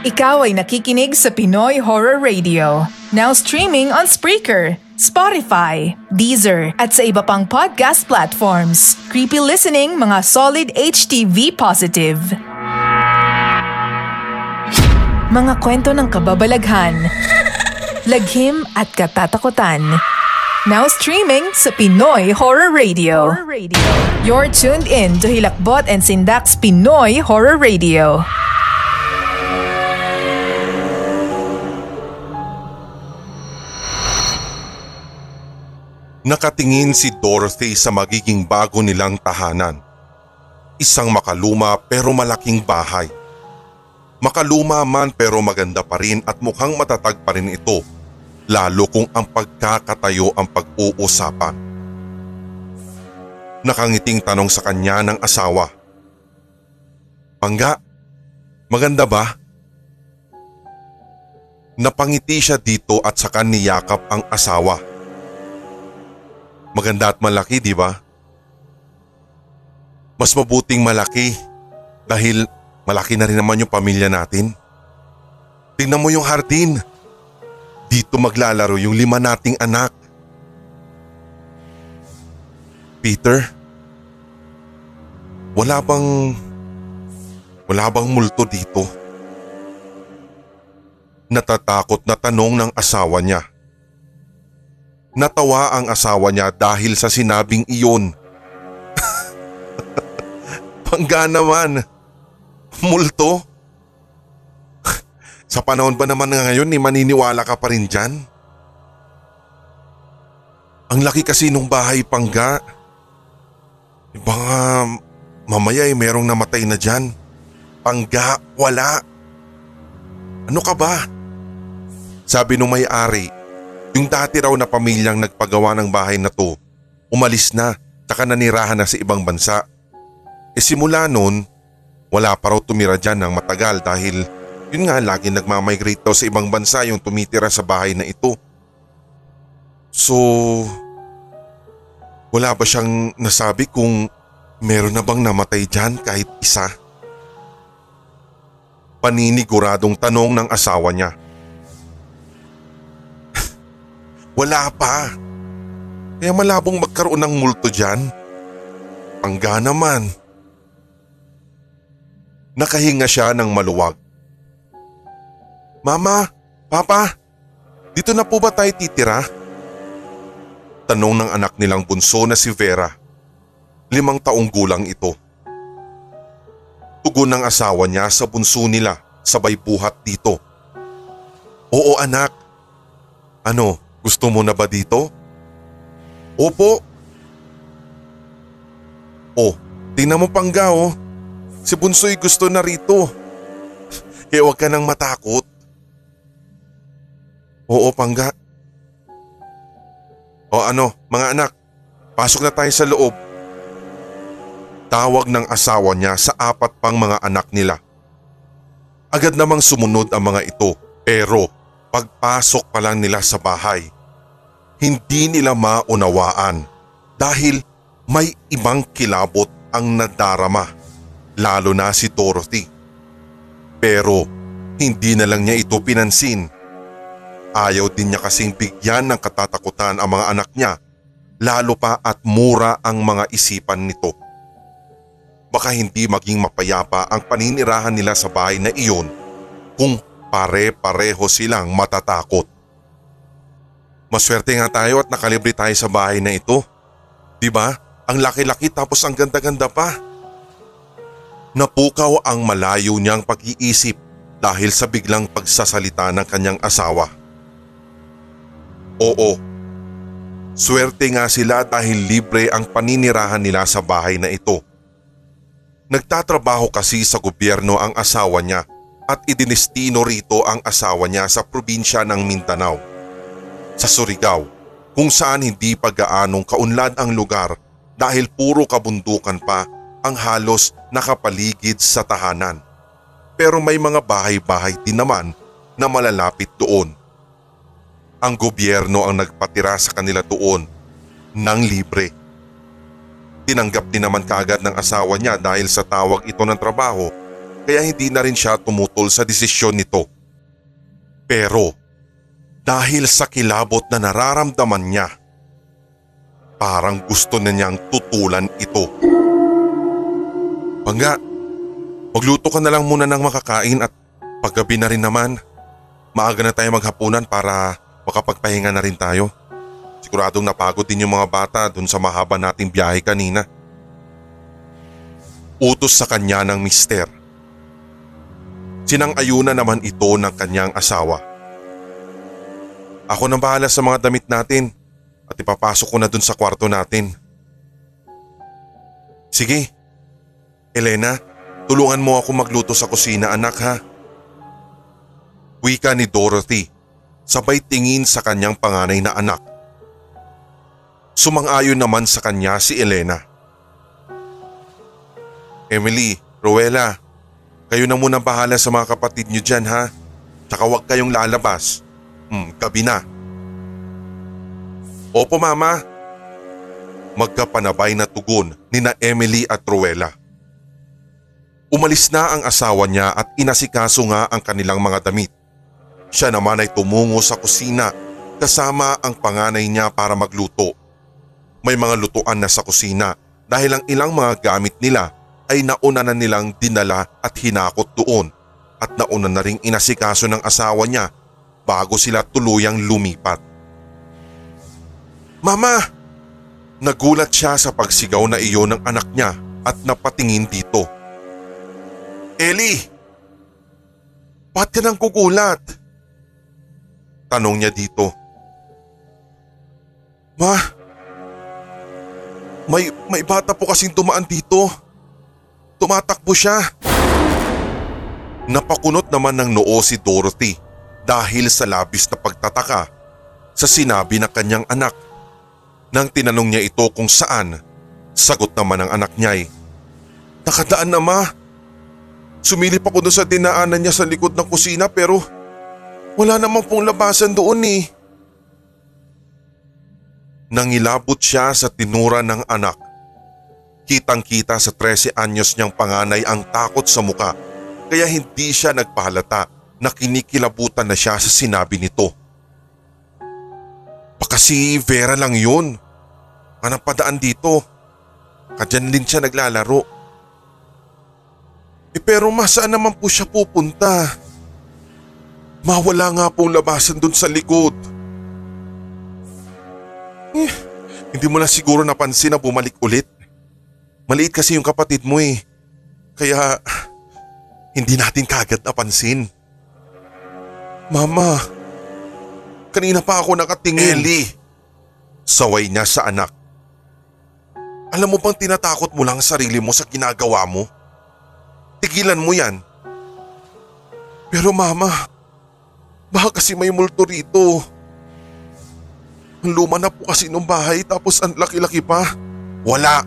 Ikaw ay nakikinig sa Pinoy Horror Radio. Now streaming on Spreaker, Spotify, Deezer, at sa iba pang podcast platforms. Creepy listening, mga solid HTV positive. Mga kwento ng kababalaghan, laghim at katatakutan. Now streaming sa Pinoy Horror Radio. You're tuned in to Hilakbot and Sindak's Pinoy Horror Radio. Nakatingin si Dorothy sa magiging bago nilang tahanan. Isang makaluma pero malaking bahay. Makaluma man pero maganda pa rin at mukhang matatag pa rin ito lalo kung ang pagkakatayo ang pag-uusapan. Nakangiting tanong sa kanya ng asawa. Pangga, maganda ba? Napangiti siya dito at saka niyakap ang asawa. Maganda at malaki, di ba? Mas mabuting malaki dahil malaki na rin naman yung pamilya natin. Tingnan mo yung hardin. Dito maglalaro yung lima nating anak. Peter, wala bang wala bang multo dito? Natatakot na tanong ng asawa niya. Natawa ang asawa niya dahil sa sinabing iyon. Pangga naman. Multo? sa panahon ba naman ngayon ni maniniwala ka pa rin dyan? Ang laki kasi nung bahay pangga. Baka mamaya ay merong namatay na dyan. Pangga, wala. Ano ka ba? Sabi nung may-ari, yung dati raw na pamilyang nagpagawa ng bahay na to, umalis na tsaka nanirahan na sa ibang bansa. E simula noon, wala pa raw tumira dyan ng matagal dahil yun nga lagi nagmamigrate daw sa ibang bansa yung tumitira sa bahay na ito. So, wala ba siyang nasabi kung meron na bang namatay dyan kahit isa? Paniniguradong tanong ng asawa niya. Wala pa. Kaya malabong magkaroon ng multo dyan. Pangga naman. Nakahinga siya ng maluwag. Mama, Papa, dito na po ba tayo titira? Tanong ng anak nilang bunso na si Vera. Limang taong gulang ito. Tugon ng asawa niya sa bunso nila sabay buhat dito. Oo anak. Ano, gusto mo na ba dito? Opo. Oh, tingnan mo pangga oh. Si Bunsoy gusto na rito. Kaya huwag ka nang matakot. Oo pangga. O ano, mga anak, pasok na tayo sa loob. Tawag ng asawa niya sa apat pang mga anak nila. Agad namang sumunod ang mga ito pero pagpasok pa lang nila sa bahay, hindi nila maunawaan dahil may ibang kilabot ang nadarama lalo na si Dorothy. Pero hindi na lang niya ito pinansin. Ayaw din niya kasing bigyan ng katatakutan ang mga anak niya lalo pa at mura ang mga isipan nito. baka hindi maging mapayapa ang paninirahan nila sa bahay na iyon kung pare-pareho silang matatakot. Maswerte nga tayo at nakalibre tayo sa bahay na ito. ba? Ang laki-laki tapos ang ganda-ganda pa. Napukaw ang malayo niyang pag-iisip dahil sa biglang pagsasalita ng kanyang asawa. Oo, swerte nga sila dahil libre ang paninirahan nila sa bahay na ito. Nagtatrabaho kasi sa gobyerno ang asawa niya at idinestino rito ang asawa niya sa probinsya ng Mindanao. Sa Surigao, kung saan hindi pa gaanong kaunlad ang lugar dahil puro kabundukan pa ang halos nakapaligid sa tahanan. Pero may mga bahay-bahay din naman na malalapit doon. Ang gobyerno ang nagpatira sa kanila doon ng libre. Tinanggap din naman kaagad ng asawa niya dahil sa tawag ito ng trabaho kaya hindi na rin siya tumutol sa desisyon nito. Pero dahil sa kilabot na nararamdaman niya, parang gusto na niyang tutulan ito. Pangga, magluto ka na lang muna ng makakain at paggabi na rin naman, maaga na tayo maghapunan para makapagpahinga na rin tayo. Siguradong napagod din yung mga bata dun sa mahaba nating biyahe kanina. Utos sa kanya ng mister. Sinang-ayuna naman ito ng kanyang asawa. Ako nang bahala sa mga damit natin at ipapasok ko na dun sa kwarto natin. Sige, Elena, tulungan mo ako magluto sa kusina anak ha. Wika ni Dorothy, sabay tingin sa kanyang panganay na anak. Sumang-ayon naman sa kanya si Elena. Emily, Rowella, kayo na muna bahala sa mga kapatid niyo dyan ha. Tsaka huwag kayong lalabas. Hmm, gabi na. Opo mama. Magkapanabay na tugon ni na Emily at Rowella. Umalis na ang asawa niya at inasikaso nga ang kanilang mga damit. Siya naman ay tumungo sa kusina kasama ang panganay niya para magluto. May mga lutuan na sa kusina dahil ang ilang mga gamit nila ay nauna na nilang dinala at hinakot doon at nauna na ring inasikaso ng asawa niya bago sila tuluyang lumipat. Mama! Nagulat siya sa pagsigaw na iyon ng anak niya at napatingin dito. Ellie! Ba't ka nang kukulat? Tanong niya dito. Ma, may, may bata po kasing dumaan dito. Tumatakbo siya. Napakunot naman ng noo si Dorothy dahil sa labis na pagtataka sa sinabi ng kanyang anak. Nang tinanong niya ito kung saan, sagot naman ng anak niya ay, Nakadaan na ma. Sumilip ako doon sa dinaanan niya sa likod ng kusina pero wala namang pong labasan doon eh. Nangilabot siya sa tinura ng anak. Kitang kita sa 13 anyos niyang panganay ang takot sa muka kaya hindi siya nagpahalata na kinikilabutan na siya sa sinabi nito. Baka si Vera lang yun. Anong padaan dito? Kadyan din siya naglalaro. Eh pero ma saan naman po siya pupunta? Mawala nga pong labasan dun sa likod. Eh, hindi mo na siguro napansin na bumalik ulit. Maliit kasi yung kapatid mo eh. Kaya hindi natin kagad napansin. Mama, kanina pa ako nakatingin. Ellie! Saway niya sa anak. Alam mo bang tinatakot mo lang sarili mo sa ginagawa mo? Tigilan mo yan. Pero mama, baka kasi may multo rito. Ang luma na po kasi nung bahay tapos ang laki-laki pa. Wala.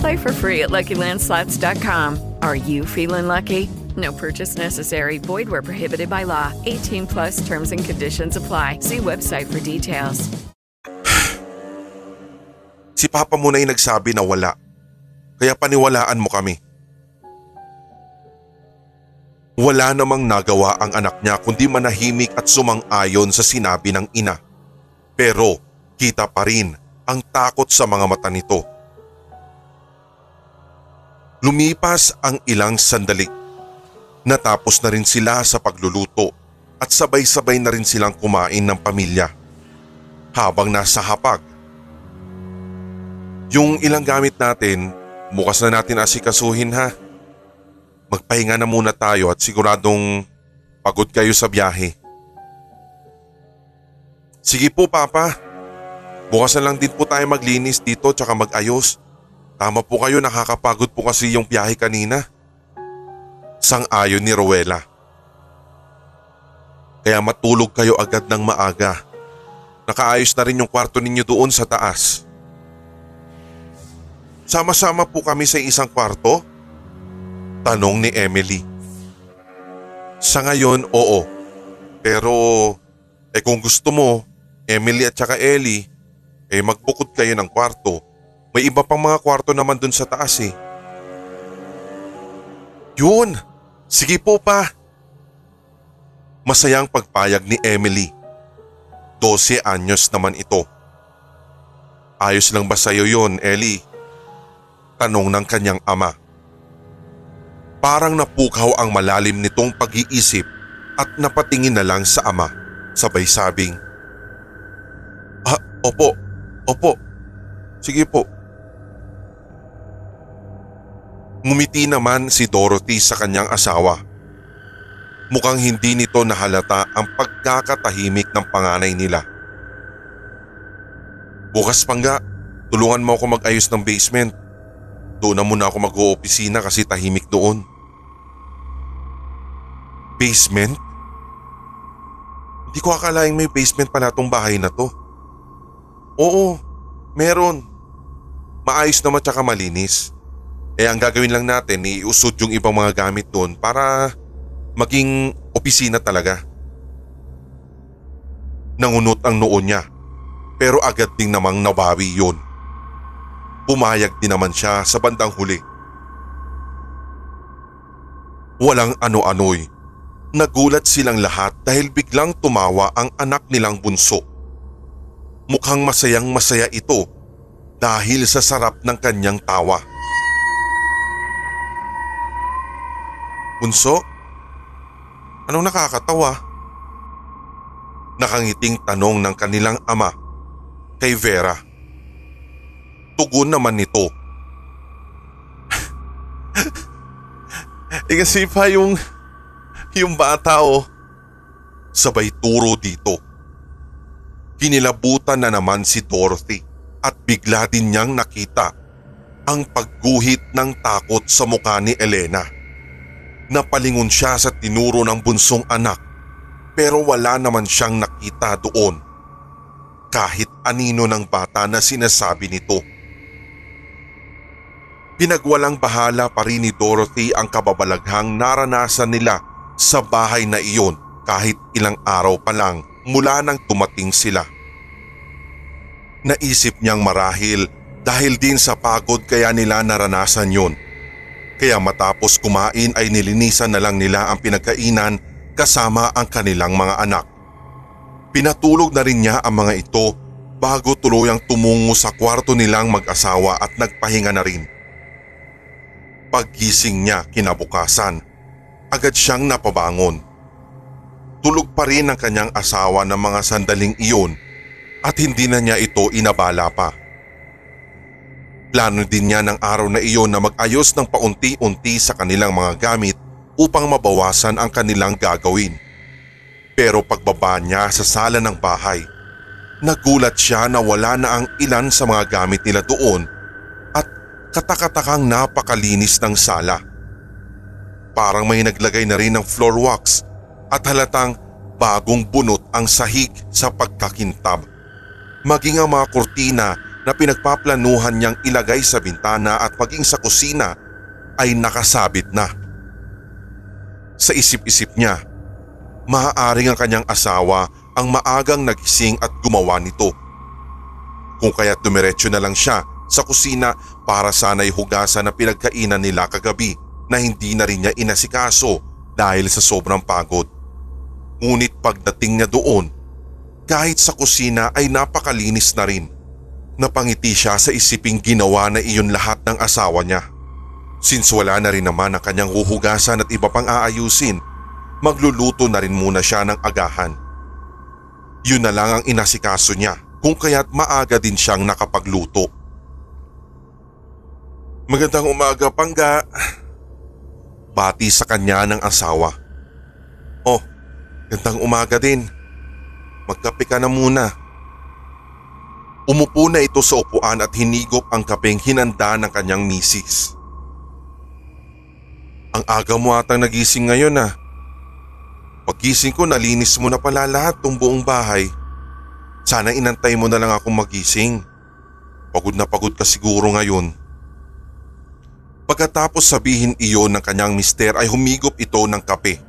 Play for free at LuckyLandSlots.com. Are you feeling lucky? No purchase necessary. Void were prohibited by law. 18 plus terms and conditions apply. See website for details. Si Papa mo na yung nagsabi na wala. Kaya paniwalaan mo kami. Wala namang nagawa ang anak niya kundi manahimik at sumang-ayon sa sinabi ng ina. Pero kita pa rin ang takot sa mga mata nito. Lumipas ang ilang sandali. Natapos na rin sila sa pagluluto at sabay-sabay na rin silang kumain ng pamilya. Habang nasa hapag. Yung ilang gamit natin, bukas na natin asikasuhin ha. Magpahinga na muna tayo at siguradong pagod kayo sa biyahe. Sige po Papa. Bukas na lang din po tayo maglinis dito tsaka mag-ayos. Tama po kayo nakakapagod po kasi yung biyahe kanina. Sang-ayon ni Rowella. Kaya matulog kayo agad ng maaga. Nakaayos na rin yung kwarto ninyo doon sa taas. Sama-sama po kami sa isang kwarto? Tanong ni Emily. Sa ngayon, oo. Pero, eh kung gusto mo, Emily at saka Ellie, eh magbukod kayo ng kwarto. May iba pang mga kwarto naman dun sa taas eh. Yun! Sige po pa! Masayang pagpayag ni Emily. 12 anyos naman ito. Ayos lang ba sa'yo yun, Ellie? Tanong ng kanyang ama. Parang napukaw ang malalim nitong pag-iisip at napatingin na lang sa ama. Sabay sabing, Ah, opo, opo. Sige po. Ngumiti naman si Dorothy sa kanyang asawa. Mukhang hindi nito nahalata ang pagkakatahimik ng panganay nila. Bukas pangga, tulungan mo ako mag-ayos ng basement. Doon na muna ako mag-oopisina kasi tahimik doon. Basement? Hindi ko akalaing may basement pala tong bahay na to. Oo, meron. Maayos naman tsaka malinis. Eh ang gagawin lang natin, iusod yung ibang mga gamit doon para maging opisina talaga. Nangunot ang noon niya pero agad ding namang nabawi yun. Pumayag din naman siya sa bandang huli. Walang ano-ano'y. Nagulat silang lahat dahil biglang tumawa ang anak nilang bunso. Mukhang masayang masaya ito dahil sa sarap ng kanyang tawa. Bunso? Anong nakakatawa? Nakangiting tanong ng kanilang ama kay Vera. Tugon naman nito. eh kasi pa yung, yung bata oh. Sabay turo dito. Kinilabutan na naman si Dorothy at bigla din niyang nakita ang pagguhit ng takot sa mukha ni Elena. Napalingon siya sa tinuro ng bunsong anak pero wala naman siyang nakita doon. Kahit anino ng bata na sinasabi nito. Pinagwalang bahala pa rin ni Dorothy ang kababalaghang naranasan nila sa bahay na iyon kahit ilang araw pa lang mula nang tumating sila. Naisip niyang marahil dahil din sa pagod kaya nila naranasan yun. Kaya matapos kumain ay nilinisan na lang nila ang pinagkainan kasama ang kanilang mga anak. Pinatulog na rin niya ang mga ito bago tuluyang tumungo sa kwarto nilang mag-asawa at nagpahinga na rin. Paggising niya kinabukasan, agad siyang napabangon. Tulog pa rin ang kanyang asawa ng mga sandaling iyon at hindi na niya ito inabala pa. Plano din niya ng araw na iyon na mag-ayos ng paunti-unti sa kanilang mga gamit upang mabawasan ang kanilang gagawin. Pero pagbaba niya sa sala ng bahay, nagulat siya na wala na ang ilan sa mga gamit nila doon at katakatakang napakalinis ng sala. Parang may naglagay na rin ng floor wax at halatang bagong bunot ang sahig sa pagkakintab. Maging ang mga kurtina na pinagpaplanuhan niyang ilagay sa bintana at maging sa kusina ay nakasabit na. Sa isip-isip niya, maaaring ang kanyang asawa ang maagang nagising at gumawa nito. Kung kaya't dumiretso na lang siya sa kusina para sana'y hugasan na pinagkainan nila kagabi na hindi na rin niya inasikaso dahil sa sobrang pagod. Ngunit pagdating niya doon, kahit sa kusina ay napakalinis na rin. Napangiti siya sa isiping ginawa na iyon lahat ng asawa niya. Since wala na rin naman ang kanyang huhugasan at iba pang aayusin, magluluto na rin muna siya ng agahan. Yun na lang ang inasikaso niya kung kaya't maaga din siyang nakapagluto. Magandang umaga, Pangga. Bati sa kanya ng asawa. Oh, gandang umaga din. Magkape ka na muna. Umupo na ito sa upuan at hinigop ang kapeng hinanda ng kanyang misis. Ang aga mo atang nagising ngayon ah. Paggising ko nalinis mo na pala lahat ng buong bahay. Sana inantay mo na lang akong magising. Pagod na pagod ka siguro ngayon. Pagkatapos sabihin iyon ng kanyang mister ay humigop ito ng kape.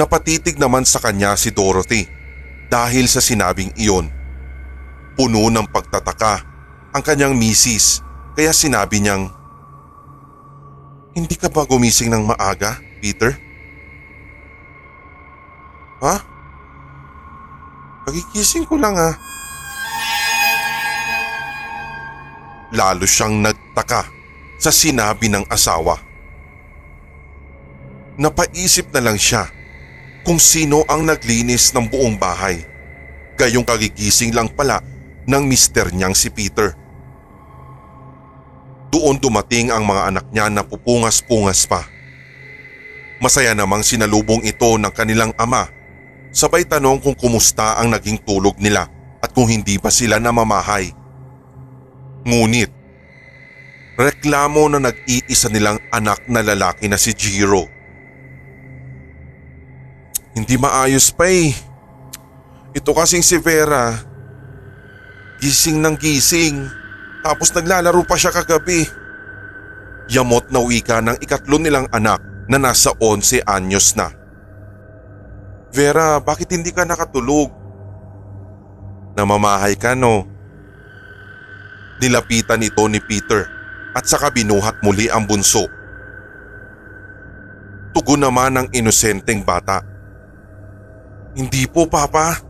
Napatitig naman sa kanya si Dorothy dahil sa sinabing iyon. Puno ng pagtataka ang kanyang misis kaya sinabi niyang, Hindi ka ba gumising ng maaga, Peter? Ha? Pagigising ko lang ah. Lalo siyang nagtaka sa sinabi ng asawa. Napaisip na lang siya kung sino ang naglinis ng buong bahay. Gayong kagigising lang pala ng mister niyang si Peter. Doon dumating ang mga anak niya na pupungas-pungas pa. Masaya namang sinalubong ito ng kanilang ama. Sabay tanong kung kumusta ang naging tulog nila at kung hindi pa sila namamahay. Ngunit, reklamo na nag-iisa nilang anak na lalaki na si Jiro. Hindi maayos pa eh. Ito kasing si Vera. Gising ng gising. Tapos naglalaro pa siya kagabi. Yamot na wika ng ikatlo nilang anak na nasa 11 anyos na. Vera, bakit hindi ka nakatulog? Namamahay ka no? Nilapitan ito ni Peter at saka binuhat muli ang bunso. Tugon naman ng inosenteng bata. Hindi po papa.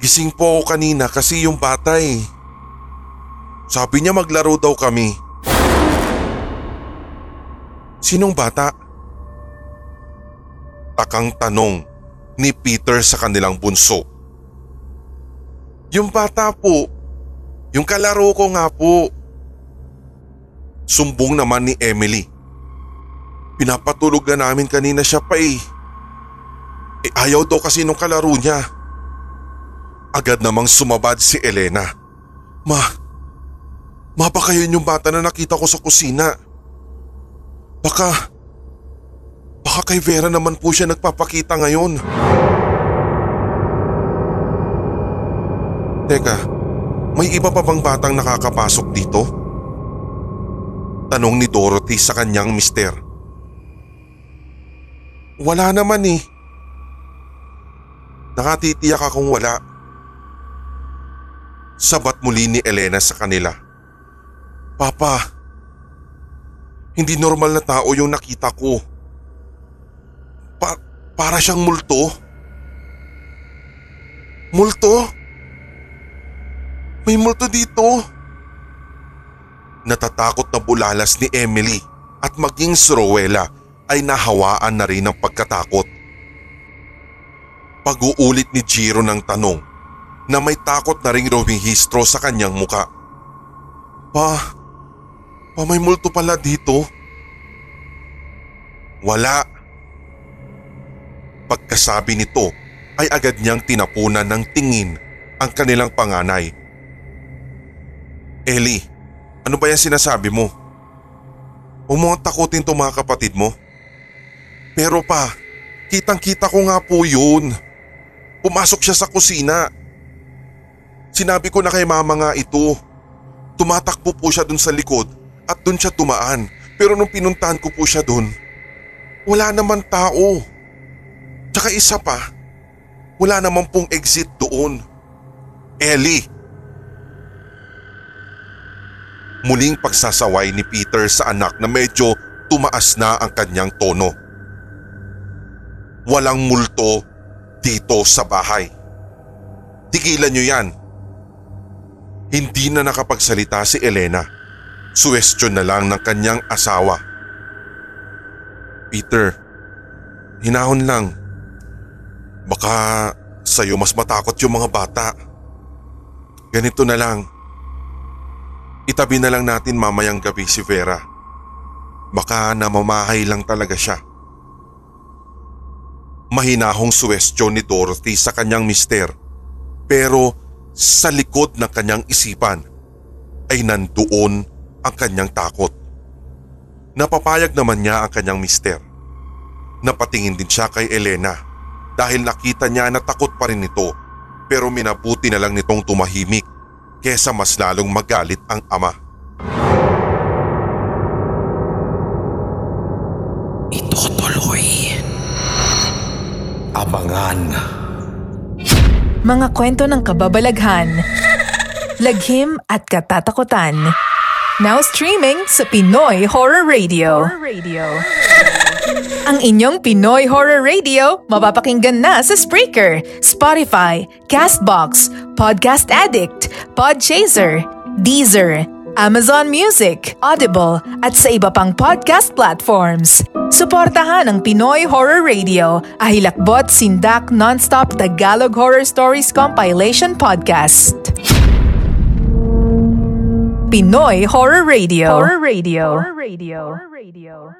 Gising po ako kanina kasi yung bata eh. Sabi niya maglaro daw kami. Sinong bata? Takang tanong ni Peter sa kanilang bunso. Yung bata po. Yung kalaro ko nga po. Sumbong naman ni Emily. Pinapatulog na namin kanina siya pa eh. Eh ayaw daw kasi nung kalaro niya. Agad namang sumabad si Elena. Ma, ma baka yun yung bata na nakita ko sa kusina. Baka, baka kay Vera naman po siya nagpapakita ngayon. Teka, may iba pa bang batang nakakapasok dito? Tanong ni Dorothy sa kanyang mister. Wala naman eh. Nakatitiyak akong wala. Sabat muli ni Elena sa kanila. Papa, hindi normal na tao yung nakita ko. Pa para siyang multo. Multo? May multo dito. Natatakot na bulalas ni Emily at maging si Rowella ay nahawaan na rin ng pagkatakot. Pag-uulit ni Jiro ng tanong na may takot na ring rumihistro sa kanyang muka. Pa, pa may multo pala dito. Wala. Pagkasabi nito ay agad niyang tinapunan ng tingin ang kanilang panganay. Ellie, ano ba yan sinasabi mo? Huwag mo ang takutin to mga kapatid mo. Pero pa, kitang kita ko nga po yun. Pumasok siya sa kusina. Sinabi ko na kay mama nga ito. Tumatakbo po siya dun sa likod at dun siya tumaan. Pero nung pinuntahan ko po siya dun, wala naman tao. Tsaka isa pa, wala naman pong exit doon. Ellie. Muling pagsasaway ni Peter sa anak na medyo tumaas na ang kanyang tono. Walang multo dito sa bahay. Tigilan niyo yan. Hindi na nakapagsalita si Elena. Suwestyon na lang ng kanyang asawa. Peter, hinahon lang. Baka sa'yo mas matakot yung mga bata. Ganito na lang. Itabi na lang natin mamayang gabi si Vera. Baka namamahay lang talaga siya. Mahinahong suwestyon ni Dorothy sa kanyang mister. Pero sa likod ng kanyang isipan ay nandoon ang kanyang takot. Napapayag naman niya ang kanyang mister. Napatingin din siya kay Elena dahil nakita niya na takot pa rin ito pero minabuti na lang nitong tumahimik kesa mas lalong magalit ang ama. Ito tuloy. Abangan. Mga kwento ng kababalaghan, laghim at katatakutan. Now streaming sa Pinoy Horror Radio. Ang inyong Pinoy Horror Radio mapapakinggan na sa Spreaker, Spotify, Castbox, Podcast Addict, Podchaser, Deezer, Amazon Music, Audible at sa iba pang podcast platforms. Suportahan ang Pinoy Horror Radio, ahilakbot sindak non-stop Tagalog Horror Stories Compilation Podcast. Pinoy Horror Radio. Horror Radio. Horror Radio. Horror Radio.